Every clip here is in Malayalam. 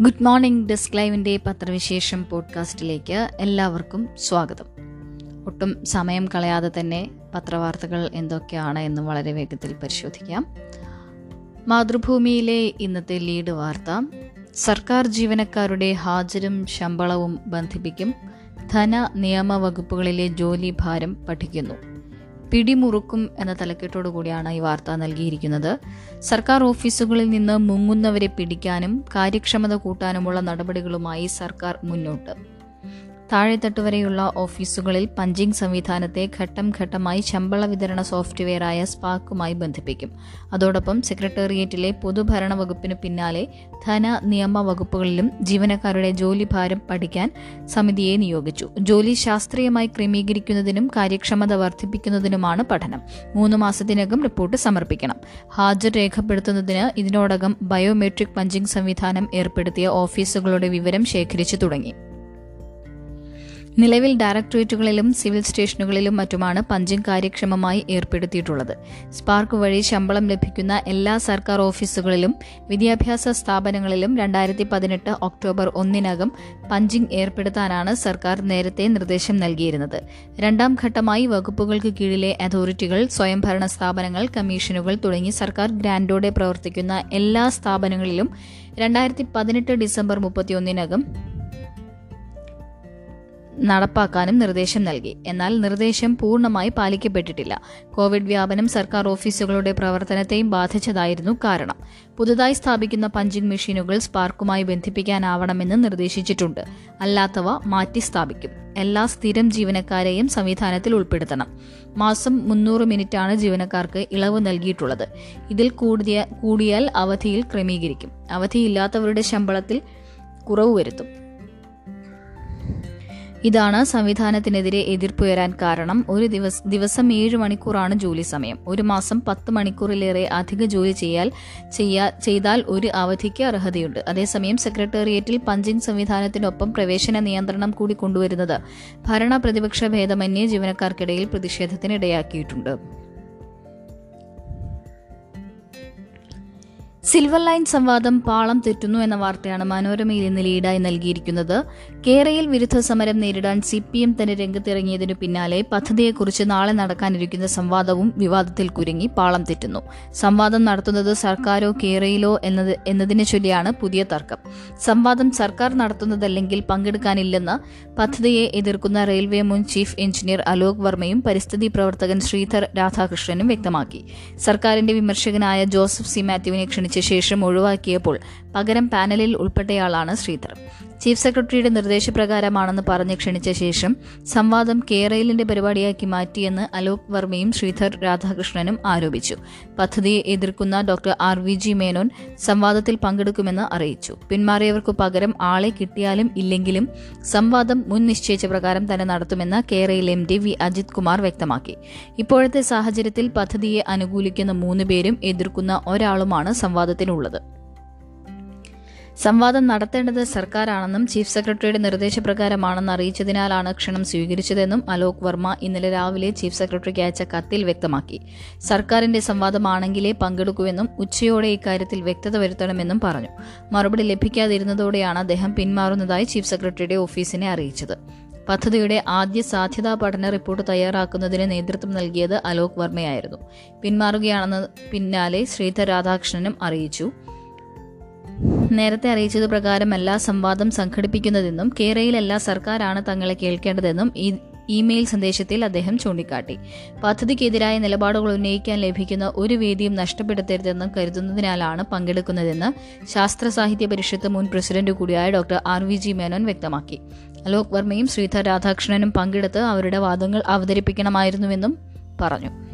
ഗുഡ് മോർണിംഗ് ഡെസ്ക് ലൈവിന്റെ പത്രവിശേഷം പോഡ്കാസ്റ്റിലേക്ക് എല്ലാവർക്കും സ്വാഗതം. ഒട്ടും സമയം കളയാതെ തന്നെ പത്രവാർത്തകൾ എന്തൊക്കെയാണ് എന്ന് വളരെ വേഗത്തിൽ പരിശോധിക്കാം. മാതൃഭൂമിയിലെ ഇന്നത്തെ ലീഡ് വാർത്ത സർക്കാർ ജീവനക്കാരുടെ ഹാജരും ശമ്പളവും ബന്ധിപ്പിക്കും ധന നിയമ വകുപ്പുകളിലെ ജോലി ഭാരം പഠിക്കുന്നു. പിടിമുറുക്കും എന്ന തലക്കെട്ടോടു കൂടിയാണ് ഈ വാർത്ത നൽകിയിരിക്കുന്നത്. സർക്കാർ ഓഫീസുകളിൽ നിന്ന് മുങ്ങുന്നവരെ പിടിക്കാനും കാര്യക്ഷമത കൂട്ടാനുമുള്ള നടപടികളുമായി സർക്കാർ മുന്നോട്ട്. താഴെത്തട്ട് വരെയുള്ള ഓഫീസുകളിൽ പഞ്ചിംഗ് സംവിധാനത്തെ ഘട്ടം ഘട്ടമായി ശമ്പള വിതരണ സോഫ്റ്റ്വെയറായ സ്പാക്കുമായി ബന്ധിപ്പിക്കും. അതോടൊപ്പം സെക്രട്ടേറിയറ്റിലെ പൊതുഭരണ വകുപ്പിന് പിന്നാലെ ധന നിയമ വകുപ്പുകളിലും ജീവനക്കാരുടെ ജോലിഭാരം പഠിക്കാൻ സമിതിയെ നിയോഗിച്ചു. ജോലി ശാസ്ത്രീയമായി ക്രമീകരിക്കുന്നതിനും കാര്യക്ഷമത വർദ്ധിപ്പിക്കുന്നതിനുമാണ് പഠനം. മൂന്ന് മാസത്തിനകം റിപ്പോർട്ട് സമർപ്പിക്കണം. ഹാജർ രേഖപ്പെടുത്തുന്നതിന് ഇതിനോടകം ബയോമെട്രിക് പഞ്ചിംഗ് സംവിധാനം ഏർപ്പെടുത്തിയ ഓഫീസുകളുടെ വിവരം ശേഖരിച്ചു തുടങ്ങി. നിലവിൽ ഡയറക്ടറേറ്റുകളിലും സിവിൽ സ്റ്റേഷനുകളിലും മറ്റുമാണ് പഞ്ചിംഗ് കാര്യക്ഷമമായി ഏർപ്പെടുത്തിയിട്ടുള്ളത്. സ്പാർക്ക് വഴി ശമ്പളം ലഭിക്കുന്ന എല്ലാ സർക്കാർ ഓഫീസുകളിലും വിദ്യാഭ്യാസ സ്ഥാപനങ്ങളിലും രണ്ടായിരത്തി പതിനെട്ട് ഒക്ടോബർ ഒന്നിനകം പഞ്ചിംഗ് ഏർപ്പെടുത്താനാണ് സർക്കാർ നേരത്തെ നിർദ്ദേശം നൽകിയിരുന്നത്. രണ്ടാം ഘട്ടമായി വകുപ്പുകൾക്ക് കീഴിലെ അതോറിറ്റികൾ സ്വയംഭരണ സ്ഥാപനങ്ങൾ കമ്മീഷനുകൾ തുടങ്ങി സർക്കാർ ഗ്രാൻഡോടെ പ്രവർത്തിക്കുന്ന എല്ലാ സ്ഥാപനങ്ങളിലും രണ്ടായിരത്തി പതിനെട്ട് ഡിസംബർ മുപ്പത്തിയൊന്നിനകം നടപ്പാക്കാനും നിർദ്ദേശം നൽകി. എന്നാൽ നിർദ്ദേശം പൂർണമായി പാലിക്കപ്പെട്ടിട്ടില്ല. കോവിഡ് വ്യാപനം സർക്കാർ ഓഫീസുകളുടെ പ്രവർത്തനത്തെയും ബാധിച്ചതായിരുന്നു കാരണം. പുതുതായി സ്ഥാപിക്കുന്ന പഞ്ചിംഗ് മെഷീനുകൾ സ്പാർക്കുമായി ബന്ധിപ്പിക്കാനാവണമെന്ന് നിർദ്ദേശിച്ചിട്ടുണ്ട്. അല്ലാത്തവ മാറ്റി സ്ഥാപിക്കും. എല്ലാ സ്ഥിരം ജീവനക്കാരെയും സംവിധാനത്തിൽ ഉൾപ്പെടുത്തണം. മാസം മുന്നൂറ് മിനിറ്റാണ് ജീവനക്കാർക്ക് ഇളവ് നൽകിയിട്ടുള്ളത്. ഇതിൽ കൂടിയ കൂടിയാൽ അവധിയിൽ ക്രമീകരിക്കും. അവധിയില്ലാത്തവരുടെ ശമ്പളത്തിൽ കുറവ് വരുത്തും. ഇതാണ് സംവിധാനത്തിനെതിരെ എതിർപ്പുയരാൻ കാരണം. ഒരു ദിവസ ദിവസം ഏഴ് മണിക്കൂറാണ് ജോലി സമയം. ഒരു മാസം പത്ത് മണിക്കൂറിലേറെ അധിക ജോലി ചെയ്യാൽ ചെയ്യാ ചെയ്താൽ ഒരു അവധിക്ക് അർഹതയുണ്ട്. അതേസമയം സെക്രട്ടേറിയറ്റിൽ പഞ്ചിംഗ് സംവിധാനത്തിനൊപ്പം പ്രവേശന നിയന്ത്രണം കൂടി കൊണ്ടുവരുന്നത് ഭരണ പ്രതിപക്ഷ ഭേദമന്യേ ജീവനക്കാർക്കിടയിൽ പ്രതിഷേധത്തിനിടയാക്കിയിട്ടുണ്ട്. സിൽവർ ലൈൻ സംവാദം പാളം തെറ്റുന്നു എന്ന വാർത്തയാണ് മനോരമയിൽ ഇന്ന് ലീഡായി നൽകിയിരിക്കുന്നത്. കേരയിൽ വിരുദ്ധ സമരം നേരിടാൻ സി പി എം തന്നെ രംഗത്തിറങ്ങിയതിനു പിന്നാലെ പദ്ധതിയെക്കുറിച്ച് നാളെ നടക്കാനിരിക്കുന്ന സംവാദവും വിവാദത്തിൽ കുരുങ്ങി പാളം തെറ്റുന്നു. സംവാദം നടത്തുന്നത് സർക്കാരോ കേരയിലോ എന്നത് എന്നതിനെ ചൊല്ലിയാണ് പുതിയ തർക്കം. സംവാദം സർക്കാർ നടത്തുന്നതല്ലെങ്കിൽ പങ്കെടുക്കാനില്ലെന്ന് പദ്ധതിയെ എതിർക്കുന്ന റെയിൽവേ മുൻ ചീഫ് എഞ്ചിനീയർ അലോക് വർമ്മയും പരിസ്ഥിതി പ്രവർത്തകൻ ശ്രീധർ രാധാകൃഷ്ണനും വ്യക്തമാക്കി. സർക്കാരിന്റെ വിമർശകനായ ജോസഫ് സി മാത്യുവിനെ ക്ഷണിച്ച ശേഷം ഒഴിവാക്കിയപ്പോൾ പകരം പാനലിൽ ഉൾപ്പെട്ടയാളാണ് ശ്രീധർ ചീഫ് സെക്രട്ടറിയുടെ നിർദ്ദേശപ്രകാരമാണെന്ന് പറഞ്ഞ് ക്ഷണിച്ച ശേഷം സംവാദം കേരളിന്റെ പരിപാടിയാക്കി മാറ്റിയെന്ന് അലോക് വർമ്മയും ശ്രീധർ രാധാകൃഷ്ണനും ആരോപിച്ചു. പദ്ധതിയെ എതിർക്കുന്ന doctor R V G Menon സംവാദത്തിൽ പങ്കെടുക്കുമെന്ന് അറിയിച്ചു. പിന്മാറിയവർക്കു പകരം ആളെ കിട്ടിയാലും ഇല്ലെങ്കിലും സംവാദം മുൻ നിശ്ചയിച്ച പ്രകാരം തന്നെ നടത്തുമെന്ന് കേരയിൽ M D V Ajith Kumar വ്യക്തമാക്കി. ഇപ്പോഴത്തെ സാഹചര്യത്തിൽ പദ്ധതിയെ അനുകൂലിക്കുന്ന മൂന്ന് പേരും എതിർക്കുന്ന ഒരാളുമാണ് സംവാദത്തിനുള്ളത്. സംവാദം നടത്തേണ്ടത് സർക്കാരാണെന്നും ചീഫ് സെക്രട്ടറിയുടെ നിർദ്ദേശപ്രകാരമാണെന്ന് അറിയിച്ചതിനാലാണ് ക്ഷണം സ്വീകരിച്ചതെന്നും അലോക് വർമ്മ ഇന്നലെ രാവിലെ ചീഫ് സെക്രട്ടറിക്ക് അയച്ച കത്തിൽ വ്യക്തമാക്കി. സർക്കാരിന്റെ സംവാദമാണെങ്കിലേ പങ്കെടുക്കുവെന്നും ഉച്ചയോടെ ഇക്കാര്യത്തിൽ വ്യക്തത വരുത്തണമെന്നും പറഞ്ഞു. മറുപടി ലഭിക്കാതിരുന്നതോടെയാണ് അദ്ദേഹം പിന്മാറുന്നതായി ചീഫ് സെക്രട്ടറിയുടെ ഓഫീസിനെ അറിയിച്ചത്. പദ്ധതിയുടെ ആദ്യ സാധ്യതാ പഠന റിപ്പോർട്ട് തയ്യാറാക്കുന്നതിന് നേതൃത്വം നൽകിയത് അലോക് വർമ്മയായിരുന്നു. പിന്മാറുകയാണെന്ന് പിന്നാലെ ശ്രീധർ രാധാകൃഷ്ണനും അറിയിച്ചു. നേരത്തെ അറിയിച്ചത് പ്രകാരമല്ല സംവാദം സംഘടിപ്പിക്കുന്നതെന്നും കേരളയിലല്ല സർക്കാരാണ് തങ്ങളെ കേൾക്കേണ്ടതെന്നും ഇമെയിൽ സന്ദേശത്തിൽ അദ്ദേഹം ചൂണ്ടിക്കാട്ടി. പദ്ധതിക്കെതിരായ നിലപാടുകൾ ഉന്നയിക്കാൻ ലഭിക്കുന്ന ഒരു വേദിയും നഷ്ടപ്പെടുത്തരുതെന്നും കരുതുന്നതിനാലാണ് പങ്കെടുക്കുന്നതെന്ന് ശാസ്ത്ര സാഹിത്യ പരിഷത്ത് മുൻ പ്രസിഡന്റ് കൂടിയായ doctor R V G Menon വ്യക്തമാക്കി. അലോക് വർമ്മയും ശ്രീധർ രാധാകൃഷ്ണനും പങ്കെടുത്ത് അവരുടെ വാദങ്ങൾ അവതരിപ്പിക്കണമായിരുന്നുവെന്നും പറഞ്ഞു.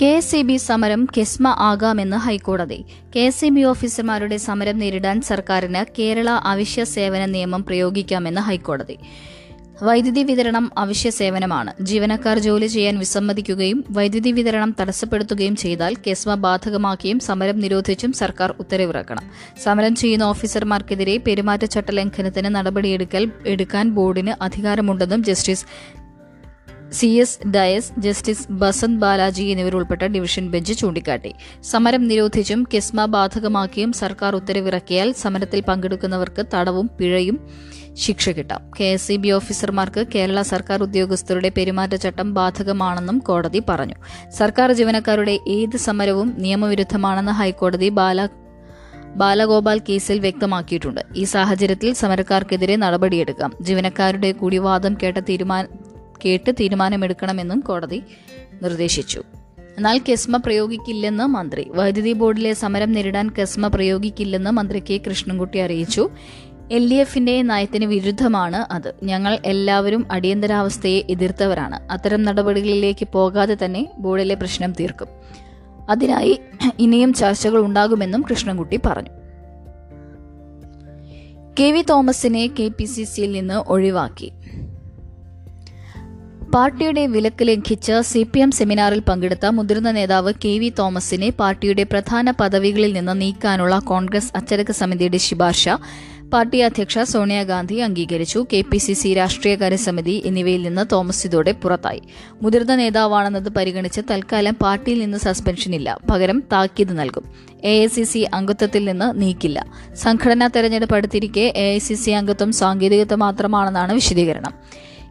കെ എസ് ഇ ബി സമരം കെസ്മ ആകാമെന്ന് ഹൈക്കോടതി. കെ എസ് ഇ ബി ഓഫീസർമാരുടെ സമരം നേരിടാൻ സർക്കാരിന് കേരള അവശ്യ സേവന നിയമം പ്രയോഗിക്കാമെന്ന് ഹൈക്കോടതി. വൈദ്യുതി വിതരണം അവശ്യ സേവനമാണ്. ജീവനക്കാർ ജോലി ചെയ്യാൻ വിസമ്മതിക്കുകയും വൈദ്യുതി വിതരണം തടസ്സപ്പെടുത്തുകയും ചെയ്താൽ കെസ്മ ബാധകമാക്കിയും സമരം നിരോധിച്ചും സർക്കാർ ഉത്തരവിറക്കണം. സമരം ചെയ്യുന്ന ഓഫീസർമാർക്കെതിരെ പെരുമാറ്റച്ചട്ട ലംഘനത്തിന് നടപടിയെടുക്കൽ എടുക്കാൻ ബോർഡിന് അധികാരമുണ്ടെന്നും justice C S Dias justice Basant Balaji എന്നിവരുൾപ്പെട്ട division bench ചൂണ്ടിക്കാട്ടി. സമരം നിരോധിച്ചും കിസ്മ ബാധകമാക്കിയും സർക്കാർ ഉത്തരവിറക്കിയാൽ സമരത്തിൽ പങ്കെടുക്കുന്നവർക്ക് തടവും പിഴയും ശിക്ഷ കിട്ടാം. കെ എസ് സി ബി ഓഫീസർമാർക്ക് കേരള സർക്കാർ ഉദ്യോഗസ്ഥരുടെ പെരുമാറ്റച്ചട്ടം ബാധകമാണെന്നും കോടതി പറഞ്ഞു. സർക്കാർ ജീവനക്കാരുടെ ഏത് സമരവും നിയമവിരുദ്ധമാണെന്ന് ഹൈക്കോടതി ബാല ബാലഗോപാൽ കേസിൽ വ്യക്തമാക്കിയിട്ടുണ്ട്. ഈ സാഹചര്യത്തിൽ സമരക്കാർക്കെതിരെ നടപടിയെടുക്കാം. ജീവനക്കാരുടെ കൂടി വാദം കേട്ട തീരുമാന കേട്ട് തീരുമാനമെടുക്കണമെന്നും കോടതി നിർദ്ദേശിച്ചു. എന്നാൽ കെസ്മ പ്രയോഗിക്കില്ലെന്ന് മന്ത്രി. വൈദ്യുതി ബോർഡിലെ സമരം നേരിടാൻ കെസ്മ പ്രയോഗിക്കില്ലെന്ന് മന്ത്രി കെ. കൃഷ്ണൻകുട്ടി അറിയിച്ചു. എൽ ഡി എഫിന്റെ നയത്തിന് വിരുദ്ധമാണ് അത്. ഞങ്ങൾ എല്ലാവരും അടിയന്തരാവസ്ഥയെ എതിർത്തവരാണ്. അത്തരം നടപടികളിലേക്ക് പോകാതെ തന്നെ ബോർഡിലെ പ്രശ്നം തീർക്കും. അതിനായി ഇനിയും ചർച്ചകൾ ഉണ്ടാകുമെന്നും കൃഷ്ണൻകുട്ടി പറഞ്ഞു. കെ വി തോമസിനെ കെ പി സി സിയിൽ നിന്ന് ഒഴിവാക്കി. പാർട്ടിയുടെ വിലക്ക് ലംഘിച്ച് സി പി എം സെമിനാറിൽ പങ്കെടുത്ത മുതിർന്ന നേതാവ് കെ വി തോമസിനെ പാർട്ടിയുടെ പ്രധാന പദവികളിൽ നിന്ന് നീക്കാനുള്ള കോൺഗ്രസ് അച്ചടക്ക സമിതിയുടെ ശുപാർശ പാർട്ടി അധ്യക്ഷ സോണിയാഗാന്ധി അംഗീകരിച്ചു. കെ പി സി സി രാഷ്ട്രീയകാര്യ സമിതി എന്നിവയിൽ നിന്ന് തോമസ് ഇതോടെ പുറത്തായി. മുതിർന്ന നേതാവാണെന്നത് പരിഗണിച്ച് തൽക്കാലം പാർട്ടിയിൽ നിന്ന് സസ്പെൻഷനില്ല പകരം താക്കീത് നൽകും. എ ഐ സി സി അംഗത്വത്തിൽ നിന്ന് നീക്കില്ല. സംഘടനാ തെരഞ്ഞെടുപ്പ് അടുത്തിരിക്കെ എ ഐ സി സി അംഗത്വം സാങ്കേതികത്വം മാത്രമാണെന്നാണ് വിശദീകരണം.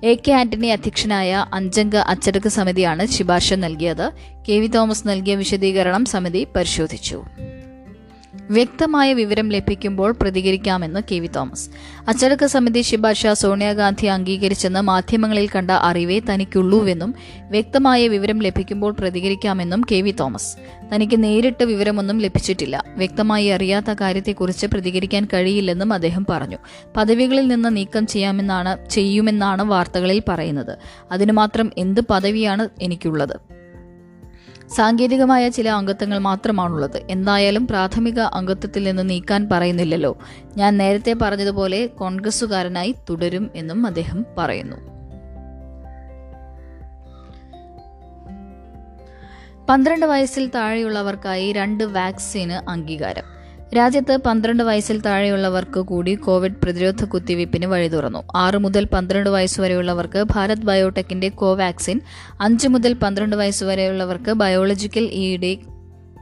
എ കെ ആന്റണി അധ്യക്ഷനായ അഞ്ചംഗ അച്ചടക്ക സമിതിയാണ് ശുപാർശ നൽകിയത്. കെ വി തോമസ് നൽകിയ വിശദീകരണം സമിതി പരിശോധിച്ചു. വ്യക്തമായ വിവരം ലഭിക്കുമ്പോൾ പ്രതികരിക്കാമെന്ന് കെ വി തോമസ്. അച്ചടക്ക സമിതി ശുപാർശ സോണിയാഗാന്ധി അംഗീകരിച്ചെന്ന് മാധ്യമങ്ങളിൽ കണ്ട അറിവേ തനിക്കുള്ളൂവെന്നും വ്യക്തമായ വിവരം ലഭിക്കുമ്പോൾ പ്രതികരിക്കാമെന്നും കെ വി തോമസ്. തനിക്ക് നേരിട്ട് വിവരമൊന്നും ലഭിച്ചിട്ടില്ല. വ്യക്തമായി അറിയാത്ത കാര്യത്തെക്കുറിച്ച് പ്രതികരിക്കാൻ കഴിയില്ലെന്നും അദ്ദേഹം പറഞ്ഞു. പദവികളിൽ നിന്ന് നീക്കം ചെയ്യാമെന്നാണ് ചെയ്യുമെന്നാണ് വാർത്തകളിൽ പറയുന്നത്. അതിനു മാത്രം എന്ത് പദവിയാണ് എനിക്കുള്ളത്? സാങ്കേതികമായ ചില അംഗത്വങ്ങൾ മാത്രമാണുള്ളത്. എന്തായാലും പ്രാഥമിക അംഗത്വത്തിൽ നിന്ന് നീക്കാൻ പറയുന്നില്ലല്ലോ. ഞാൻ നേരത്തെ പറഞ്ഞതുപോലെ കോൺഗ്രസുകാരനായി തുടരും എന്നും അദ്ദേഹം പറയുന്നു. പന്ത്രണ്ട് വയസ്സിൽ താഴെയുള്ളവർക്കായി രണ്ട് വാക്സിന് അംഗീകാരം. രാജ്യത്ത് പന്ത്രണ്ട് വയസ്സിൽ താഴെയുള്ളവർക്ക് കൂടി കോവിഡ് പ്രതിരോധ കുത്തിവയ്പ്പിന് വഴി തുറന്നു. ആറ് മുതൽ പന്ത്രണ്ട് വയസ്സുവരെയുള്ളവർക്ക് ഭാരത് ബയോടെക്കിന്റെ കോവാക്സിൻ അഞ്ച് മുതൽ പന്ത്രണ്ട് വയസ്സുവരെയുള്ളവർക്ക് ബയോളജിക്കൽ ഇഡി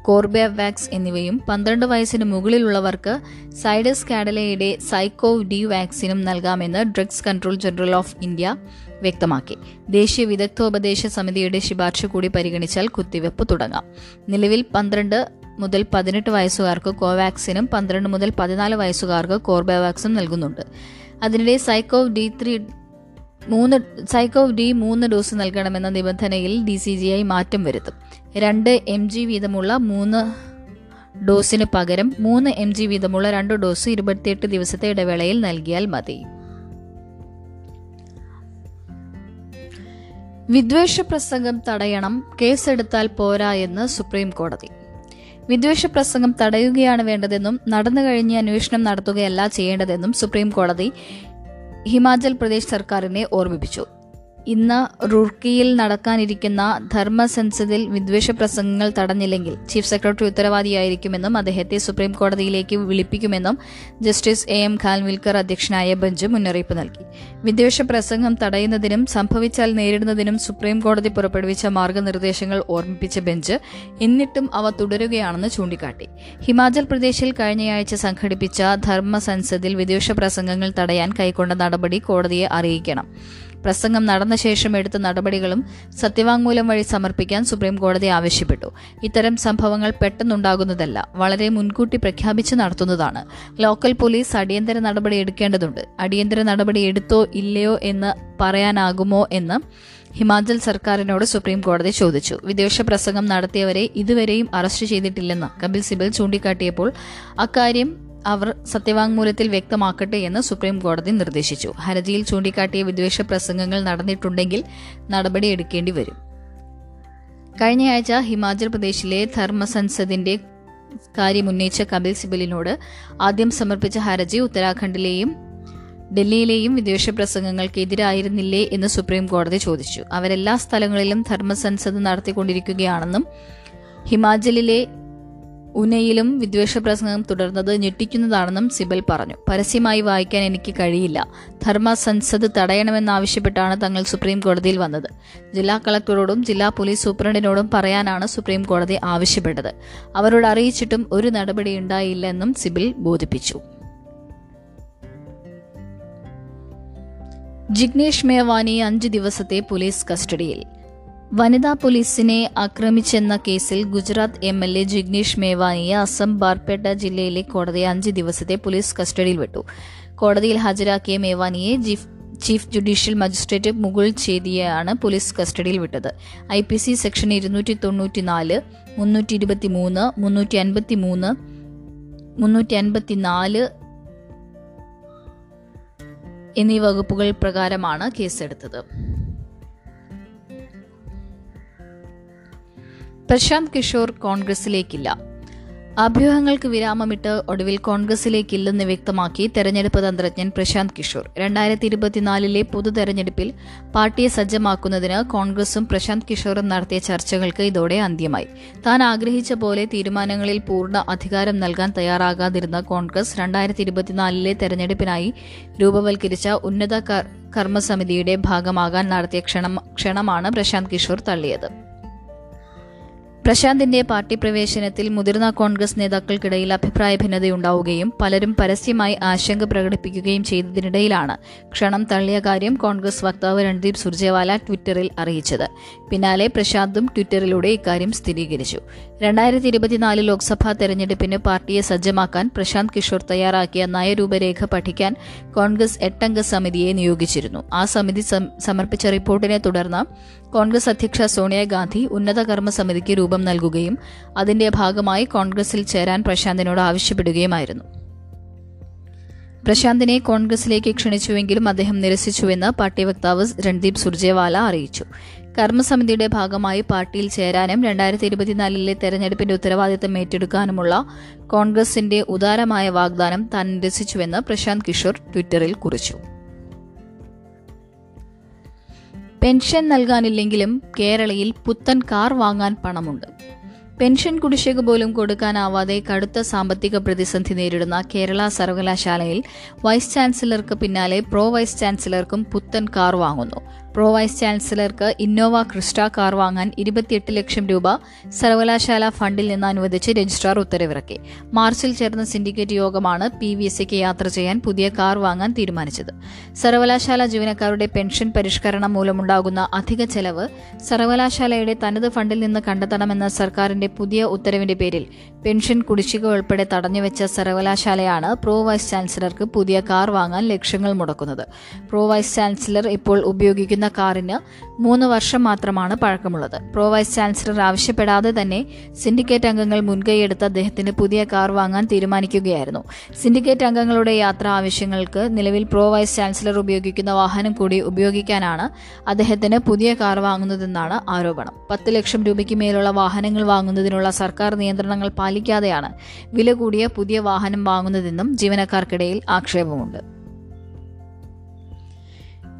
കോർബെവാക്സ് എന്നിവയും പന്ത്രണ്ട് വയസ്സിന് മുകളിലുള്ളവർക്ക് സൈഡസ് കാഡലയുടെ സൈക്കോവ് ഡി വാക്സിനും നൽകാമെന്ന് drugs control general of India വ്യക്തമാക്കി. ദേശീയ വിദഗ്ധോപദേശ സമിതിയുടെ ശുപാർശ കൂടി പരിഗണിച്ചാൽ കുത്തിവയ്പ് തുടങ്ങാം. നിലവിൽ പന്ത്രണ്ട് മുതൽ പതിനെട്ട് വയസ്സുകാർക്ക് കോവാക്സിനും പന്ത്രണ്ട് മുതൽ പതിനാല് വയസ്സുകാർക്ക് കോർബെവാക്സും നൽകുന്നുണ്ട്. അതിനിടെ സൈക്കോവ് ഡി ത്രീ മൂന്ന് സൈക്കോവ് ഡി മൂന്ന് ഡോസ് നൽകണമെന്ന നിബന്ധനയിൽ ഡി സി ജി ഐ മാറ്റം വരുത്തും. രണ്ട് എം ജി വീതമുള്ള മൂന്ന് ഡോസിന് പകരം മൂന്ന് എം ജി വീതമുള്ള രണ്ട് ഡോസ് ഇരുപത്തിയെട്ട് ദിവസത്തെ ഇടവേളയിൽ നൽകിയാൽ മതി. വിദ്വേഷ പ്രസംഗം തടയണം കേസെടുത്താൽ പോരാ എന്ന് സുപ്രീം കോടതി വിദ്വേഷ പ്രസംഗം തടയുകയാണ് വേണ്ടതെന്നും നടന്നു കഴിഞ്ഞ് അന്വേഷണം നടത്തുകയല്ല ചെയ്യേണ്ടതെന്നും സുപ്രീം കോടതി ഹിമാചൽ പ്രദേശ് സർക്കാരിനെ ഓർമ്മിപ്പിച്ചു. ഇന്ന് റൂർക്കിയിൽ നടക്കാനിരിക്കുന്ന ധർമ്മ സെൻസിൽ വിദ്വേഷ പ്രസംഗങ്ങൾ തടഞ്ഞില്ലെങ്കിൽ ചീഫ് സെക്രട്ടറി ഉത്തരവാദിയായിരിക്കുമെന്നും അദ്ദേഹത്തെ സുപ്രീം കോടതിയിലേക്ക് വിളിപ്പിക്കുമെന്നും ജസ്റ്റിസ് എ എം ഖാൻവിൽക്കർ അധ്യക്ഷനായ ബെഞ്ച് മുന്നറിയിപ്പ് നൽകി. വിദ്വേഷ പ്രസംഗം തടയുന്നതിനും സംഭവിച്ചാൽ നേരിടുന്നതിനും സുപ്രീം കോടതി പുറപ്പെടുവിച്ച മാർഗനിർദ്ദേശങ്ങൾ ഓർമ്മിപ്പിച്ച ബെഞ്ച് എന്നിട്ടും അവ തുടരുകയാണെന്ന് ചൂണ്ടിക്കാട്ടി. ഹിമാചൽ പ്രദേശിൽ കഴിഞ്ഞയാഴ്ച സംഘടിപ്പിച്ച ധർമ്മ സെൻസിൽ വിദ്വേഷ പ്രസംഗങ്ങൾ തടയാൻ കൈക്കൊണ്ട നടപടി കോടതിയെ അറിയിക്കണം. പ്രസംഗം നടന്ന ശേഷം എടുത്ത നടപടികളും സത്യവാങ്മൂലം വഴി സമർപ്പിക്കാൻ സുപ്രീം കോടതി ആവശ്യപ്പെട്ടു. ഇത്തരം സംഭവങ്ങൾ പെട്ടെന്നുണ്ടാകുന്നതല്ല വളരെ മുൻകൂട്ടി പ്രഖ്യാപിച്ച് നടത്തുന്നതാണ്. ലോക്കൽ പോലീസ് അടിയന്തര നടപടി എടുക്കേണ്ടതുണ്ട്. അടിയന്തര നടപടി എടുത്തോ ഇല്ലയോ എന്ന് പറയാനാകുമോ എന്ന് ഹിമാചൽ സർക്കാരിനോട് സുപ്രീം കോടതി ചോദിച്ചു. വിദേശ പ്രസംഗം നടത്തിയവരെ ഇതുവരെയും അറസ്റ്റ് ചെയ്തിട്ടില്ലെന്ന് കപിൽ സിബൽ ചൂണ്ടിക്കാട്ടിയപ്പോൾ അക്കാര്യം അവർ സത്യവാങ്മൂലത്തിൽ വ്യക്തമാക്കട്ടെ എന്ന് സുപ്രീം കോടതി നിർദ്ദേശിച്ചു. ഹർജിയിൽ ചൂണ്ടിക്കാട്ടിയ വിദ്വേഷ പ്രസംഗങ്ങൾ നടന്നിട്ടുണ്ടെങ്കിൽ നടപടിയെടുക്കേണ്ടി വരും. കഴിഞ്ഞയാഴ്ച ഹിമാചൽ പ്രദേശിലെ ധർമ്മസൻസദിന്റെ കാര്യമുന്നയിച്ച കപിൽ സിബലിനോട് ആദ്യം സമർപ്പിച്ച ഹർജി ഉത്തരാഖണ്ഡിലെയും ഡൽഹിയിലെയും വിദ്വേഷ പ്രസംഗങ്ങൾക്കെതിരായിരുന്നില്ലേ എന്ന് സുപ്രീം കോടതി ചോദിച്ചു. അവരെല്ലാ സ്ഥലങ്ങളിലും ധർമ്മസൻസദ് നടത്തിക്കൊണ്ടിരിക്കുകയാണെന്നും ഹിമാചലിലെ ഉനയിലും വിദ്വേഷ പ്രസംഗം തുടർന്നത് ഞെട്ടിക്കുന്നതാണെന്നും സിബൽ പറഞ്ഞു. പരസ്യമായി വായിക്കാൻ എനിക്ക് കഴിയില്ല. ധർമ്മ സൻസദ് തടയണമെന്നാവശ്യപ്പെട്ടാണ് തങ്ങൾ സുപ്രീം കോടതിയിൽ വന്നത്. ജില്ലാ കളക്ടറോടും ജില്ലാ പോലീസ് സൂപ്രണ്ടിനോടും പറയാനാണ് സുപ്രീം കോടതി ആവശ്യപ്പെട്ടത്. അവരോട് അറിയിച്ചിട്ടും ഒരു നടപടി ഉണ്ടായില്ലെന്നും സിബിൽ ബോധിപ്പിച്ചു. ജിഗ്നേഷ് മേവാനി അഞ്ച് ദിവസത്തെ പോലീസ് കസ്റ്റഡിയിൽ. വനിതാ പോലീസിനെ ആക്രമിച്ചെന്ന കേസിൽ Gujarat M L A Jignesh മേവാനിയെ Assam Barpeta ജില്ലയിലെ കോടതി അഞ്ച് ദിവസത്തെ പോലീസ് കസ്റ്റഡിയിൽ വിട്ടു. കോടതിയിൽ ഹാജരാക്കിയ മേവാനിയെ ചീഫ് ജുഡീഷ്യൽ മജിസ്ട്രേറ്റ് മുകുൾ ചേതിയാണ് പോലീസ് കസ്റ്റഡിയിൽ വിട്ടത്. ഐ പി സി സെക്ഷൻ ഇരുന്നൂറ്റി തൊണ്ണൂറ്റി നാല് മുന്നൂറ്റി ഇരുപത്തി മൂന്ന് മുന്നൂറ്റി അൻപത്തി മൂന്ന് മുന്നൂറ്റി അൻപത്തി നാല് എന്നീ വകുപ്പുകൾ പ്രകാരമാണ് കേസെടുത്തത്. പ്രശാന്ത് കിഷോർ കോൺഗ്രസിലേക്കില്ല. അഭ്യൂഹങ്ങൾക്ക് വിരാമമിട്ട് ഒടുവിൽ കോൺഗ്രസിലേക്കില്ലെന്ന് വ്യക്തമാക്കി തെരഞ്ഞെടുപ്പ് തന്ത്രജ്ഞൻ പ്രശാന്ത് കിഷോർ. രണ്ടായിരത്തി ഇരുപത്തിനാലിലെ പൊതു തെരഞ്ഞെടുപ്പിൽ പാർട്ടിയെ സജ്ജമാക്കുന്നതിന് കോൺഗ്രസും പ്രശാന്ത് കിഷോറും നടത്തിയ ചർച്ചകൾക്ക് ഇതോടെ അന്ത്യമായി. താൻ ആഗ്രഹിച്ച പോലെ തീരുമാനങ്ങളിൽ പൂർണ അധികാരം നൽകാൻ തയ്യാറാകാതിരുന്ന കോൺഗ്രസ് രണ്ടായിരത്തി ഇരുപത്തിനാലിലെ തെരഞ്ഞെടുപ്പിനായി രൂപവൽക്കരിച്ച ഉന്നത കർമ്മസമിതിയുടെ ഭാഗമാകാൻ നടത്തിയ ക്ഷണമാണ് പ്രശാന്ത് കിഷോർ തള്ളിയത്. പ്രശാന്തിന്റെ പാർട്ടി പ്രവേശനത്തിൽ മുതിർന്ന കോൺഗ്രസ് നേതാക്കൾക്കിടയിൽ അഭിപ്രായ ഭിന്നതയുണ്ടാവുകയും പലരും പരസ്യമായി ആശങ്ക പ്രകടിപ്പിക്കുകയും ചെയ്തതിനിടയിലാണ് ക്ഷണം തള്ളിയ കാര്യം കോൺഗ്രസ് വക്താവ് രൺദീപ് സുർജേവാല ട്വിറ്ററിൽ അറിയിച്ചത്. പിന്നാലെ പ്രശാന്തും ട്വിറ്ററിലൂടെ ഇക്കാര്യം സ്ഥിരീകരിച്ചു. രണ്ടായിരത്തി ഇരുപത്തിനാല് ലോക്സഭാ തെരഞ്ഞെടുപ്പിന് പാർട്ടിയെ സജ്ജമാക്കാൻ പ്രശാന്ത് കിഷോർ തയ്യാറാക്കിയ നയരൂപരേഖ പഠിക്കാൻ കോൺഗ്രസ് എട്ടംഗ സമിതിയെ നിയോഗിച്ചിരുന്നു. ആ സമിതി സമർപ്പിച്ച റിപ്പോർട്ടിനെ തുടർന്ന് കോൺഗ്രസ് അധ്യക്ഷ സോണിയാഗാന്ധി ഉന്നത കർമ്മസമിതിക്ക് രൂപം നൽകുകയും അതിന്റെ ഭാഗമായി കോൺഗ്രസിൽ ചേരാൻ പ്രശാന്തിനോട് ആവശ്യപ്പെടുകയുമായിരുന്നു. പ്രശാന്തിനെ കോൺഗ്രസിലേക്ക് ക്ഷണിച്ചുവെങ്കിലും അദ്ദേഹം നിരസിച്ചുവെന്ന് പാർട്ടി വക്താവ് രൺദീപ് സുർജേവാല അറിയിച്ചു. കർമ്മസമിതിയുടെ ഭാഗമായി പാർട്ടിയിൽ ചേരാനും രണ്ടായിരത്തി ഇരുപത്തിനാലിലെ തെരഞ്ഞെടുപ്പിന്റെ ഉത്തരവാദിത്തം ഏറ്റെടുക്കാനുമുള്ള കോൺഗ്രസിന്റെ ഉദാരമായ വാഗ്ദാനം താൻ നിരസിച്ചുവെന്ന് പ്രശാന്ത് കിഷോർ ട്വിറ്ററിൽ കുറിച്ചു. പെൻഷൻ നൽകാനില്ലെങ്കിലും കേരളയിൽ പുത്തൻ കാർ വാങ്ങാൻ പണമുണ്ട്. പെൻഷൻ കുടിശ്ശിക പോലും കൊടുക്കാനാവാതെ കടുത്ത സാമ്പത്തിക പ്രതിസന്ധി നേരിടുന്ന കേരള സർവകലാശാലയിൽ വൈസ് ചാൻസലർക്ക് പിന്നാലെ പ്രോ വൈസ് ചാൻസലർക്കും പുത്തൻ കാർ വാങ്ങുന്നു. പ്രോ വൈസ് ചാൻസലർക്ക് ഇന്നോവ ക്രിസ്റ്റ കാർ വാങ്ങാൻ ഇരുപത്തിയെട്ട് ലക്ഷം രൂപ സർവകലാശാല ഫണ്ടിൽ നിന്ന് അനുവദിച്ച് രജിസ്ട്രാർ ഉത്തരവിറക്കി. മാർച്ചിൽ ചേർന്ന സിൻഡിക്കേറ്റ് യോഗമാണ് പി വി എസ് യാത്ര ചെയ്യാൻ പുതിയ കാർ വാങ്ങാൻ തീരുമാനിച്ചത്. സർവകലാശാല ജീവനക്കാരുടെ പെൻഷൻ പരിഷ്കരണം മൂലമുണ്ടാകുന്ന അധിക ചെലവ് സർവകലാശാലയുടെ തനത് ഫണ്ടിൽ നിന്ന് കണ്ടെത്തണമെന്ന സർക്കാരിന്റെ പുതിയ ഉത്തരവിന്റെ പേരിൽ പെൻഷൻ കുടിശ്ശിക ഉൾപ്പെടെ തടഞ്ഞുവെച്ച സർവകലാശാലയാണ് പ്രോ വൈസ് ചാൻസലർക്ക് പുതിയ കാർ വാങ്ങാൻ ലക്ഷ്യങ്ങൾ മുടക്കുന്നത്. പ്രോ വൈസ് ചാൻസലർ ഇപ്പോൾ ഉപയോഗിക്കുന്ന കാറിന് മൂന്ന് വർഷം മാത്രമാണ് പഴക്കമുള്ളത്. പ്രോ വൈസ് ചാൻസലർ ആവശ്യപ്പെടാതെ തന്നെ സിൻഡിക്കേറ്റ് അംഗങ്ങൾ മുൻകൈയെടുത്ത് അദ്ദേഹത്തിന് പുതിയ കാർ വാങ്ങാൻ തീരുമാനിക്കുകയായിരുന്നു. സിൻഡിക്കേറ്റ് അംഗങ്ങളുടെ യാത്രാ ആവശ്യങ്ങൾക്ക് നിലവിൽ പ്രോ വൈസ് ചാൻസലർ ഉപയോഗിക്കുന്ന വാഹനം കൂടി ഉപയോഗിക്കാനാണ് അദ്ദേഹത്തിന് പുതിയ കാർ വാങ്ങുന്നതെന്നാണ് ആരോപണം. പത്ത് ലക്ഷം രൂപയ്ക്ക് മേലുള്ള വാഹനങ്ങൾ വാങ്ങുന്നതിനുള്ള സർക്കാർ നിയന്ത്രണങ്ങൾ പാലിക്കാതെയാണ് വില കൂടിയ പുതിയ വാഹനം വാങ്ങുന്നതെന്നും ജീവനക്കാർക്കിടയിൽ ആക്ഷേപമുണ്ട്.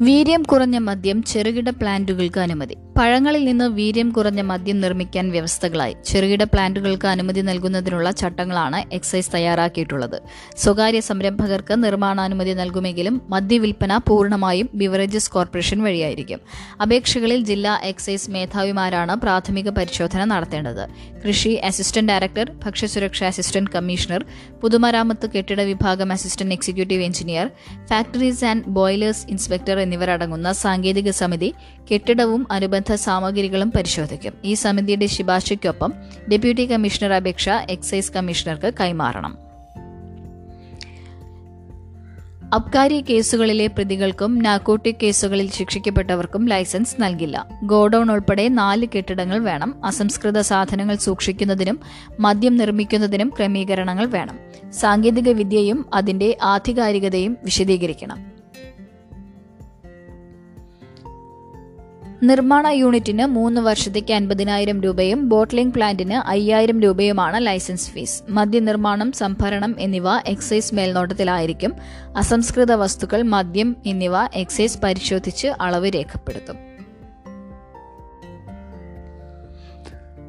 വീര്യം കുറഞ്ഞ മദ്യം ചെറുകിട പ്ലാന്റുകൾക്ക് അനുമതി. പഴങ്ങളിൽ നിന്ന് വീര്യം കുറഞ്ഞ മദ്യം നിർമ്മിക്കാൻ വ്യവസ്ഥകളായി. ചെറുകിട പ്ലാന്റുകൾക്ക് അനുമതി നൽകുന്നതിനുള്ള ചട്ടങ്ങളാണ് എക്സൈസ് തയ്യാറാക്കിയിട്ടുള്ളത്. സ്വകാര്യ സംരംഭകർക്ക് നിർമ്മാണാനുമതി നൽകുമെങ്കിലും മദ്യവിൽപ്പന പൂർണമായും ബിവറേജസ് കോർപ്പറേഷൻ വഴിയായിരിക്കും. അപേക്ഷകളിൽ ജില്ലാ എക്സൈസ് മേധാവിമാരാണ് പ്രാഥമിക പരിശോധന നടത്തേണ്ടത്. കൃഷി അസിസ്റ്റന്റ് ഡയറക്ടർ ഭക്ഷ്യസുരക്ഷ അസിസ്റ്റന്റ് കമ്മീഷണർ പുതുമരാമത്ത് കെട്ടിട വിഭാഗം assistant executive engineer factories and boilers inspector എന്നിവരടങ്ങുന്ന സാങ്കേതിക സമിതി കെട്ടിടവും അനുബന്ധ സാമഗ്രികളും പരിശോധിക്കും. ഈ സമിതിയുടെ ശുപാർശയ്ക്കൊപ്പം ഡെപ്യൂട്ടി കമ്മീഷണർ അപേക്ഷ എക്സൈസ് കമ്മീഷണർക്ക് കൈമാറണം. അബ്കാരി കേസുകളിലെ പ്രതികൾക്കും നാർക്കോട്ടിക് കേസുകളിൽ ശിക്ഷിക്കപ്പെട്ടവർക്കും ലൈസൻസ് നൽകില്ല. ഗോഡൌൺ ഉൾപ്പെടെ നാല് കെട്ടിടങ്ങൾ വേണം. അസംസ്കൃത സാധനങ്ങൾ സൂക്ഷിക്കുന്നതിനും മദ്യം നിർമ്മിക്കുന്നതിനും ക്രമീകരണങ്ങൾ വേണം. സാങ്കേതിക വിദ്യയും അതിന്റെ ആധികാരികതയും വിശദീകരിക്കണം. നിർമ്മാണ യൂണിറ്റിന് മൂന്ന് വർഷത്തേക്ക് അൻപതിനായിരം രൂപയും ബോട്ട്ലിംഗ് പ്ലാന്റിന് അയ്യായിരം രൂപയുമാണ് ലൈസൻസ് ഫീസ്. മദ്യനിർമ്മാണം സംഭരണം എന്നിവ എക്സൈസ് മേൽനോട്ടത്തിലായിരിക്കും. അസംസ്കൃത വസ്തുക്കൾ മദ്യം എന്നിവ എക്സൈസ് പരിശോധിച്ച് അളവ് രേഖപ്പെടുത്തും.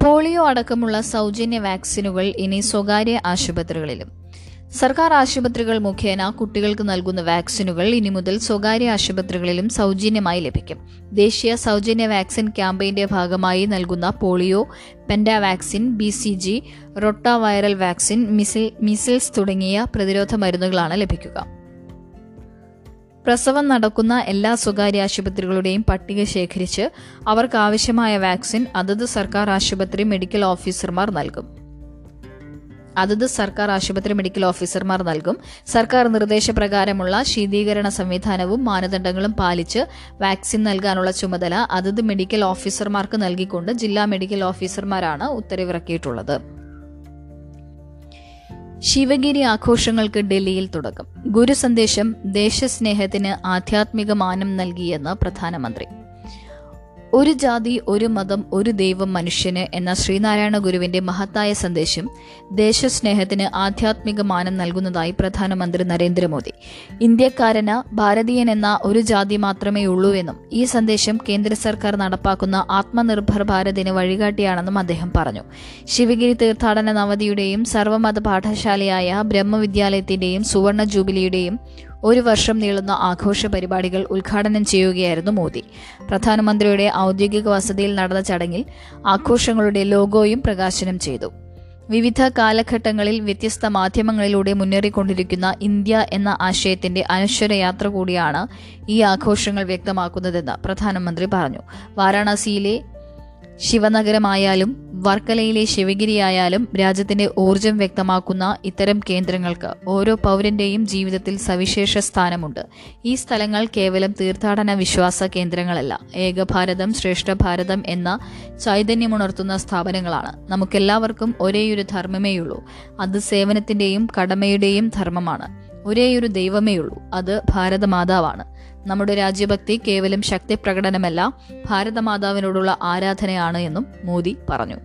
പോളിയോ അടക്കമുള്ള സൗജന്യ വാക്സിനുകൾ ഇനി സ്വകാര്യ ആശുപത്രികളിലും. സർക്കാർ ആശുപത്രികൾ മുഖേന കുട്ടികൾക്ക് നൽകുന്ന വാക്സിനുകൾ ഇനി മുതൽ സ്വകാര്യ ആശുപത്രികളിലും സൗജന്യമായി ലഭിക്കും. ദേശീയ സൗജന്യ വാക്സിൻ ക്യാമ്പയിന്റെ ഭാഗമായി നൽകുന്ന polio penta vaccine B C G rota viral vaccine measle measles തുടങ്ങിയ പ്രതിരോധ മരുന്നുകളാണ് ലഭിക്കുക. പ്രസവം നടക്കുന്ന എല്ലാ സ്വകാര്യ ആശുപത്രികളുടെയും പട്ടിക ശേഖരിച്ച് അവർക്ക് ആവശ്യമായ വാക്സിൻ അതത് സർക്കാർ ആശുപത്രി മെഡിക്കൽ ഓഫീസർമാർ നൽകും. അതത് സർക്കാർ ആശുപത്രി മെഡിക്കൽ ഓഫീസർമാർ നൽകും. സർക്കാർ നിർദ്ദേശപ്രകാരമുള്ള ശീതീകരണ സംവിധാനവും മാനദണ്ഡങ്ങളും പാലിച്ച് വാക്സിൻ നൽകാനുള്ള ചുമതല അതത് മെഡിക്കൽ ഓഫീസർമാർക്ക് നൽകിക്കൊണ്ട് ജില്ലാ മെഡിക്കൽ ഓഫീസർമാരാണ് ഉത്തരവിറക്കിയിട്ടുള്ളത്. ശിവഗിരി ആഘോഷങ്ങൾക്ക് ഡൽഹിയിൽ തുടക്കം. ഗുരുസന്ദേശം ദേശസ്നേഹത്തിന് ആധ്യാത്മിക മാനം നൽകിയെന്ന് പ്രധാനമന്ത്രി. ഒരു ജാതി ഒരു മതം ഒരു ദൈവം മനുഷ്യന് എന്ന ശ്രീനാരായണ ഗുരുവിന്റെ മഹത്തായ സന്ദേശം ദേശസ്നേഹത്തിന് ആധ്യാത്മിക മാനം നൽകുന്നതായി പ്രധാനമന്ത്രി നരേന്ദ്രമോദി. ഇന്ത്യക്കാരന് ഭാരതീയൻ എന്ന ഒരു ജാതി മാത്രമേ ഉള്ളൂ എന്നും ഈ സന്ദേശം കേന്ദ്ര സർക്കാർ നടപ്പാക്കുന്ന ആത്മനിർഭർ ഭാരതിന് വഴികാട്ടിയാണെന്നും അദ്ദേഹം പറഞ്ഞു. ശിവഗിരി തീർത്ഥാടന നവതിയുടെയും സർവമത പാഠശാലയായ ബ്രഹ്മവിദ്യാലയത്തിന്റെയും സുവർണ ജൂബിലിയുടെയും ഒരു വർഷം നീളുന്ന ആഘോഷ പരിപാടികൾ ഉദ്ഘാടനം ചെയ്യുകയായിരുന്നു മോദി. പ്രധാനമന്ത്രിയുടെ ഔദ്യോഗിക വസതിയിൽ നടന്ന ചടങ്ങിൽ ആഘോഷങ്ങളുടെ ലോഗോയും പ്രകാശനം ചെയ്തു. വിവിധ കാലഘട്ടങ്ങളിൽ വ്യത്യസ്ത മാധ്യമങ്ങളിലൂടെ മുന്നേറിക്കൊണ്ടിരിക്കുന്ന ഇന്ത്യ എന്ന ആശയത്തിന്റെ അനശ്വര യാത്ര കൂടിയാണ് ഈ ആഘോഷങ്ങൾ വ്യക്തമാക്കുന്നതെന്ന് പ്രധാനമന്ത്രി പറഞ്ഞു. വാരാണസിയിലെ ശിവനഗരമായാലും വർക്കലയിലെ ശിവഗിരിയായാലും രാജ്യത്തിന്റെ ഊർജം വ്യക്തമാക്കുന്ന ഇത്തരം കേന്ദ്രങ്ങൾക്ക് ഓരോ പൗരന്റെയും ജീവിതത്തിൽ സവിശേഷ സ്ഥാനമുണ്ട്. ഈ സ്ഥലങ്ങൾ കേവലം തീർത്ഥാടന വിശ്വാസ കേന്ദ്രങ്ങളല്ല ഏകഭാരതം ശ്രേഷ്ഠ ഭാരതം എന്ന ചൈതന്യമുണർത്തുന്ന സ്ഥാപനങ്ങളാണ്. നമുക്കെല്ലാവർക്കും ഒരേയൊരു ധർമ്മമേയുള്ളൂ. അത് സേവനത്തിന്റെയും കടമയുടെയും ധർമ്മമാണ്. ഒരേയൊരു ദൈവമേയുള്ളൂ. അത് ഭാരതമാതാവാണ്. നമ്മുടെ രാജ്യഭക്തി കേവലം ശക്തി പ്രകടനമല്ല ഭാരതമാതാവിനോടുള്ള ആരാധനയാണ് എന്നും മോദി പറഞ്ഞു.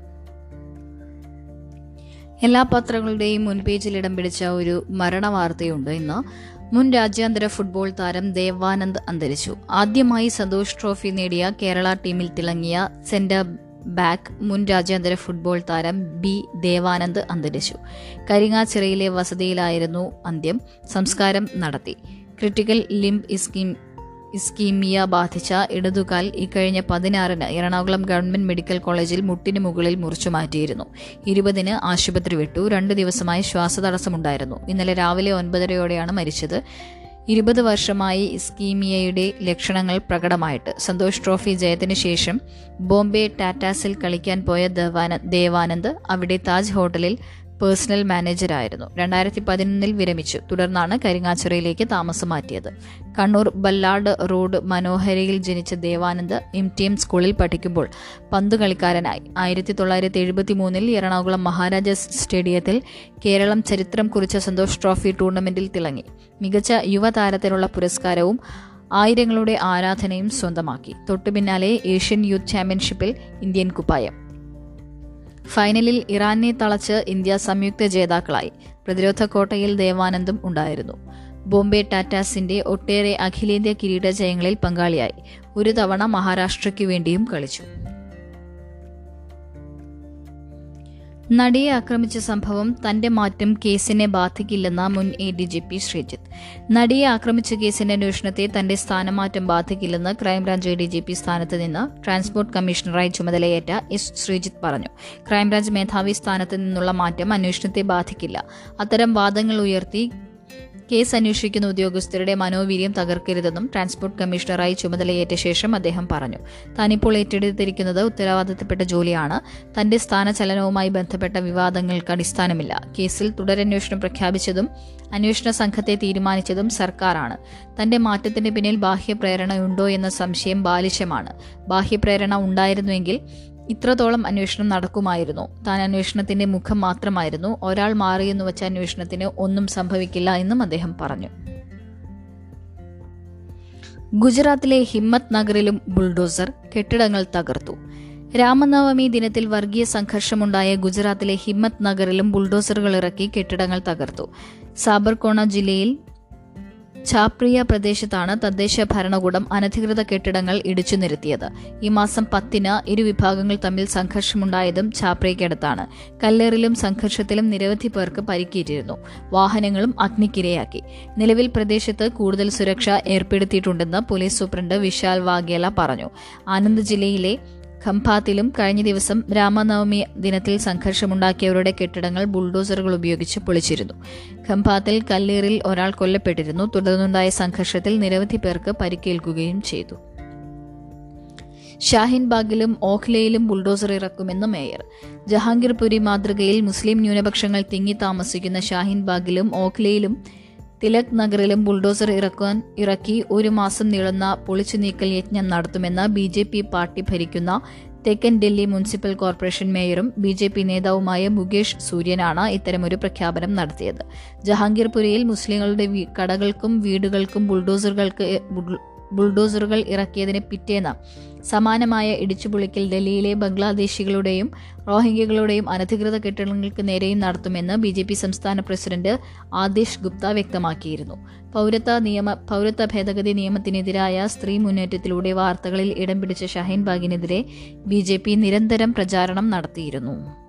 എല്ലാ പത്രങ്ങളുടെയും മുൻപേജിൽ ഇടം പിടിച്ച ഒരു മരണ വാർത്തയുണ്ട് ഇന്ന്. മുൻ രാജ്യാന്തര ഫുട്ബോൾ താരം ദേവാനന്ദ് അന്തരിച്ചു. ആദ്യമായി സന്തോഷ് ട്രോഫി നേടിയ കേരള ടീമിൽ തിളങ്ങിയ സെന്റർ ബാക്ക് മുൻ രാജ്യാന്തര ഫുട്ബോൾ താരം ബി ദേവാനന്ദ് അന്തരിച്ചു. കരിങ്ങാച്ചിറയിലെ വസതിയിലായിരുന്നു അന്ത്യം. സംസ്കാരം നടത്തി. ക്രിട്ടിക്കൽ ലിംബ് ഇസ്കീം ഇസ്കീമിയ ബാധിച്ച ഇടതുകാൽ ഇക്കഴിഞ്ഞ പതിനാറിന് എറണാകുളം ഗവൺമെന്റ് മെഡിക്കൽ കോളേജിൽ മുട്ടിന് മുകളിൽ മുറിച്ചു മാറ്റിയിരുന്നു. ഇരുപതിന് ആശുപത്രി വിട്ടു. രണ്ട് ദിവസമായി ശ്വാസതടസ്സമുണ്ടായിരുന്നു. ഇന്നലെ രാവിലെ ഒൻപതരയോടെയാണ് മരിച്ചത്. ഇരുപത് വർഷമായി ഇസ്കീമിയയുടെ ലക്ഷണങ്ങൾ പ്രകടമായിട്ട്. സന്തോഷ് ട്രോഫി ജയത്തിന് ശേഷം ബോംബെ ടാറ്റാസിൽ കളിക്കാൻ പോയ ദേവാനന്ദ് അവിടെ താജ് ഹോട്ടലിൽ പേഴ്സണൽ മാനേജരായിരുന്നു രണ്ടായിരത്തി പതിനൊന്നിൽ വിരമിച്ചു. തുടർന്നാണ് കരിങ്ങാച്ചിറയിലേക്ക് താമസം മാറ്റിയത്. കണ്ണൂർ ബല്ലാഡ് റോഡ് മനോഹരയിൽ ജനിച്ച ദേവാനന്ദ് എം ടി എം സ്കൂളിൽ പഠിക്കുമ്പോൾ പന്ത് കളിക്കാരനായി. ആയിരത്തി തൊള്ളായിരത്തി എഴുപത്തി മൂന്നിൽ എറണാകുളം മഹാരാജാസ് സ്റ്റേഡിയത്തിൽ കേരളം ചരിത്രം കുറിച്ച സന്തോഷ് ട്രോഫി ടൂർണമെന്റിൽ തിളങ്ങി. മികച്ച യുവതാരത്തിനുള്ള പുരസ്കാരവും ആയിരങ്ങളുടെ ആരാധനയും സ്വന്തമാക്കി. തൊട്ടുപിന്നാലെ ഏഷ്യൻ യൂത്ത് ചാമ്പ്യൻഷിപ്പിൽ ഇന്ത്യൻ കുപ്പായം. ഫൈനലിൽ ഇറാനെ തളച്ച് ഇന്ത്യ സംയുക്ത ജേതാക്കളായി. പ്രതിരോധ കോട്ടയിൽ ദേവാനന്ദും ഉണ്ടായിരുന്നു. ബോംബെ ടാറ്റാസിന്റെ ഒട്ടേറെ അഖിലേന്ത്യാ കിരീട ജയങ്ങളിൽ പങ്കാളിയായി. ഒരു തവണ മഹാരാഷ്ട്രയ്ക്കു വേണ്ടിയും കളിച്ചു. നടിയെ ആക്രമിച്ച സംഭവം തന്റെ മാറ്റം കേസിനെ ബാധിക്കില്ലെന്ന മുൻ A D G P Sreejith. നടിയെ ആക്രമിച്ച കേസിന്റെ അന്വേഷണത്തെ തന്റെ സ്ഥാനമാറ്റം ബാധിക്കില്ലെന്ന് crime branch A D G P സ്ഥാനത്ത് നിന്ന് ട്രാൻസ്പോർട്ട് കമ്മീഷണറായി ചുമതലയേറ്റ എസ് ശ്രീജിത്ത് പറഞ്ഞു. ക്രൈംബ്രാഞ്ച് മേധാവി സ്ഥാനത്ത് നിന്നുള്ള മാറ്റം അന്വേഷണത്തെ ബാധിക്കില്ല. അത്തരം വാദങ്ങൾ ഉയർത്തി കേസ് അന്വേഷിക്കുന്ന ഉദ്യോഗസ്ഥരുടെ മനോവീര്യം തകർക്കരുതെന്നും ട്രാൻസ്പോർട്ട് കമ്മീഷണറായി ചുമതലയേറ്റ ശേഷം അദ്ദേഹം പറഞ്ഞു. താനിപ്പോൾ ഏറ്റെടുത്തിരിക്കുന്നത് ഉത്തരവാദിത്തപ്പെട്ട ജോലിയാണ്. തന്റെ സ്ഥാനചലനവുമായി ബന്ധപ്പെട്ട വിവാദങ്ങൾക്ക് അടിസ്ഥാനമില്ല. കേസിൽ തുടരന്വേഷണം പ്രഖ്യാപിച്ചതും അന്വേഷണ സംഘത്തെ തീരുമാനിച്ചതും സർക്കാരാണ്. തന്റെ മാറ്റത്തിന് പിന്നിൽ ബാഹ്യപ്രേരണയുണ്ടോ എന്ന സംശയം ബാലിശമാണ്. ബാഹ്യപ്രേരണ ഉണ്ടായിരുന്നുവെങ്കിൽ ഇത്രത്തോളം അന്വേഷണം നടക്കുമായിരുന്നു. താൻ അന്വേഷണത്തിന്റെ മുഖം മാത്രമായിരുന്നു. ഒരാൾ മാറിയെന്ന് വെച്ച അന്വേഷണത്തിന് ഒന്നും സംഭവിക്കില്ല എന്നും അദ്ദേഹം പറഞ്ഞു. ഗുജറാത്തിലെ ഹിമ്മത് നഗറിലും ബുൾഡോസർ കെട്ടിടങ്ങൾ തകർത്തു. രാമനവമി ദിനത്തിൽ വർഗീയ സംഘർഷമുണ്ടായ ഗുജറാത്തിലെ ഹിമ്മത് നഗറിലും ബുൾഡോസറുകൾ ഇറക്കി കെട്ടിടങ്ങൾ തകർത്തു. സാബർകോണ ജില്ലയിൽ ചാപ്രിയ പ്രദേശത്താണ് തദ്ദേശ ഭരണകൂടം അനധികൃത കെട്ടിടങ്ങൾ ഇടിച്ചു നിരത്തിയത്. ഈ മാസം പത്തിന് ഇരുവിഭാഗങ്ങൾ തമ്മിൽ സംഘർഷമുണ്ടായതും ചാപ്രിയക്കടുത്താണ് കല്ലേറിലും സംഘർഷത്തിലും നിരവധി പേർക്ക് പരിക്കേറ്റിരുന്നു. വാഹനങ്ങളും അഗ്നിക്കിരയാക്കി. നിലവിൽ പ്രദേശത്ത് കൂടുതൽ സുരക്ഷ ഏർപ്പെടുത്തിയിട്ടുണ്ടെന്ന് പോലീസ് സൂപ്രണ്ട് വിശാൽ വാഗേല പറഞ്ഞു. ആനന്ദ് ജില്ലയിലെ ഖംഭാത്തിലും കഴിഞ്ഞ ദിവസം രാമനവമി ദിനത്തിൽ സംഘർഷമുണ്ടാക്കിയവരുടെ കെട്ടിടങ്ങൾ ബുൾഡോസറുകൾ ഉപയോഗിച്ച് പൊളിച്ചിരുന്നു. ഖംഭാത്തിൽ കല്ലേറിൽ ഒരാൾ കൊല്ലപ്പെട്ടിരുന്നു. തുടർന്നുണ്ടായ സംഘർഷത്തിൽ നിരവധി പേർക്ക് പരിക്കേൽക്കുകയും ചെയ്തു. ഷാഹിൻബാഗിലും ഓഖ്ലയിലും ബുൾഡോസർ ഇറക്കുമെന്ന് മേയർ. ജഹാംഗീർപുരി മാതൃകയിൽ മുസ്ലിം ന്യൂനപക്ഷങ്ങൾ തിങ്ങി താമസിക്കുന്ന ഷാഹിൻബാഗിലും ഓഖ്ലയിലും തിലക് നഗറിലും ബുൾഡോസർ ഇറക്കാൻ ഇറക്കി ഒരു മാസം നീളുന്ന പൊളിച്ചു നീക്കൽ യജ്ഞം നടത്തുമെന്ന് ബി ജെ പി പാർട്ടി ഭരിക്കുന്ന തെക്കൻ ഡൽഹി മുനിസിപ്പൽ കോർപ്പറേഷൻ മേയറും ബി ജെ പി നേതാവുമായ മുകേഷ് സൂര്യനാണ് ഇത്തരമൊരു പ്രഖ്യാപനം നടത്തിയത്. ജഹാംഗീർപുരയിൽ മുസ്ലിങ്ങളുടെ കടകൾക്കും വീടുകൾക്കും ബുൾഡോസറുകൾക്ക് ബുൾ- ബുൾഡോസറുകൾ ഇറക്കിയതിന് പിറ്റേന്ന് സമാനമായ ഇടിച്ചുപൊളിക്കൽ ഡൽഹിയിലെ ബംഗ്ലാദേശികളുടെയും റോഹിംഗ്യകളുടെയും അനധികൃത കെട്ടിടങ്ങൾക്ക് നേരെയും നടത്തുമെന്ന് ബി ജെ പി സംസ്ഥാന പ്രസിഡന്റ് ആദേശ് ഗുപ്ത വ്യക്തമാക്കിയിരുന്നു. പൗരത്വ നിയമ പൗരത്വ ഭേദഗതി നിയമത്തിനെതിരായ സ്ത്രീ മുന്നേറ്റത്തിലൂടെ വാർത്തകളിൽ ഇടം പിടിച്ച ഷഹീൻ ബാഗിനെതിരെ പി നിരന്തരം പ്രചാരണം നടത്തിയിരുന്നു.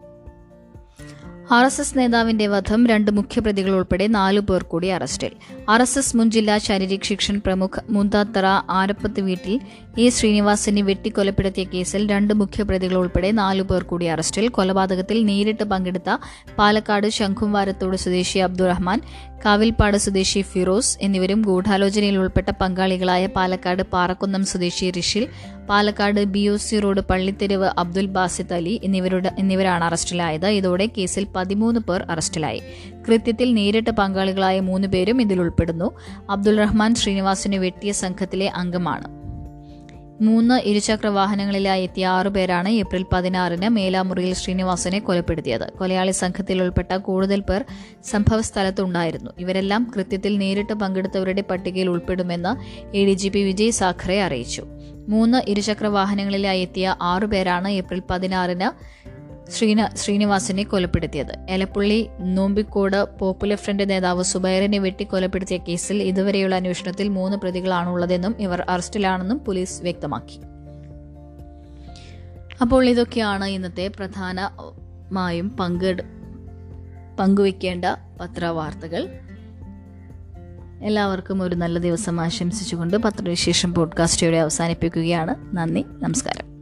ആർ എസ് എസ് നേതാവിന്റെ വധം രണ്ട് മുഖ്യപ്രതികൾ ഉൾപ്പെടെ നാലു പേർ കൂടി അറസ്റ്റിൽ. ആർ എസ് എസ് മുൻ ജില്ലാ ശാരീരിക് ശിക്ഷൻ പ്രമുഖ് മുന്താത്തറ ആരപ്പത്ത് വീട്ടിൽ എ ശ്രീനിവാസിനെ വെട്ടിക്കൊലപ്പെടുത്തിയ കേസിൽ രണ്ട് മുഖ്യപ്രതികൾ ഉൾപ്പെടെ നാലു പേർ കൂടി അറസ്റ്റിൽ. കൊലപാതകത്തിൽ നേരിട്ട് പങ്കെടുത്ത പാലക്കാട് ശംഖുംവാരത്തോട് സ്വദേശി അബ്ദുറഹ്മാൻ കാവിൽപ്പാട് സ്വദേശി ഫിറോസ് എന്നിവരും ഗൂഢാലോചനയിൽ ഉൾപ്പെട്ട പങ്കാളികളായ പാലക്കാട് പാറക്കുന്നം സ്വദേശി Rishil Palakkad B O C road Pallitheruvu Abdul Basith Ali എന്നിവരുടെ എന്നിവരാണ് അറസ്റ്റിലായത്. ഇതോടെ കേസിൽ പതിമൂന്ന് പേർ അറസ്റ്റിലായി. കൃത്യത്തിൽ നേരിട്ട് പങ്കാളികളായ മൂന്ന് പേരും ഇതിൽ ഉൾപ്പെടുന്നു. അബ്ദുൾ റഹ്മാൻ ശ്രീനിവാസിനെ വെട്ടിയ സംഘത്തിലെ അംഗമാണ്. മൂന്ന് ഇരുചക്ര വാഹനങ്ങളിലായി എത്തിയ ആറുപേരാണ് ഏപ്രിൽ പതിനാറിന് മേലാമുറിയിൽ ശ്രീനിവാസനെ കൊലപ്പെടുത്തിയത്. കൊലയാളി സംഘത്തിൽ ഉൾപ്പെട്ട കൂടുതൽ പേർ സംഭവസ്ഥലത്തുണ്ടായിരുന്നു ഇവരെല്ലാം കൃത്യത്തിൽ നേരിട്ട് പങ്കെടുത്തവരുടെ പട്ടികയിൽ ഉൾപ്പെടുമെന്ന് A D G P Vijay Sakhare അറിയിച്ചു. മൂന്ന് ഇരുചക്ര വാഹനങ്ങളിലായി എത്തിയ ആറുപേരാണ് ഏപ്രിൽ പതിനാറിന് ശ്രീന ശ്രീനിവാസിനെ കൊലപ്പെടുത്തിയത്. എലപ്പുള്ളി നോമ്പിക്കോട് പോപ്പുലർ ഫ്രണ്ട് നേതാവ് സുബൈറിനെ വെട്ടി കൊലപ്പെടുത്തിയ കേസിൽ ഇതുവരെയുള്ള അന്വേഷണത്തിൽ മൂന്ന് പ്രതികളാണുള്ളതെന്നും ഇവർ അറസ്റ്റിലാണെന്നും പോലീസ് വ്യക്തമാക്കി. അപ്പോൾ ഇതൊക്കെയാണ് ഇന്നത്തെ പ്രധാനമായും പങ്കെടു പങ്കുവയ്ക്കേണ്ട പത്രവാർത്തകൾ. എല്ലാവർക്കും ഒരു നല്ല ദിവസം ആശംസിച്ചുകൊണ്ട് പത്രവിശേഷം പോഡ്കാസ്റ്റ് ഇവിടെ അവസാനിപ്പിക്കുകയാണ്. നന്ദി നമസ്കാരം.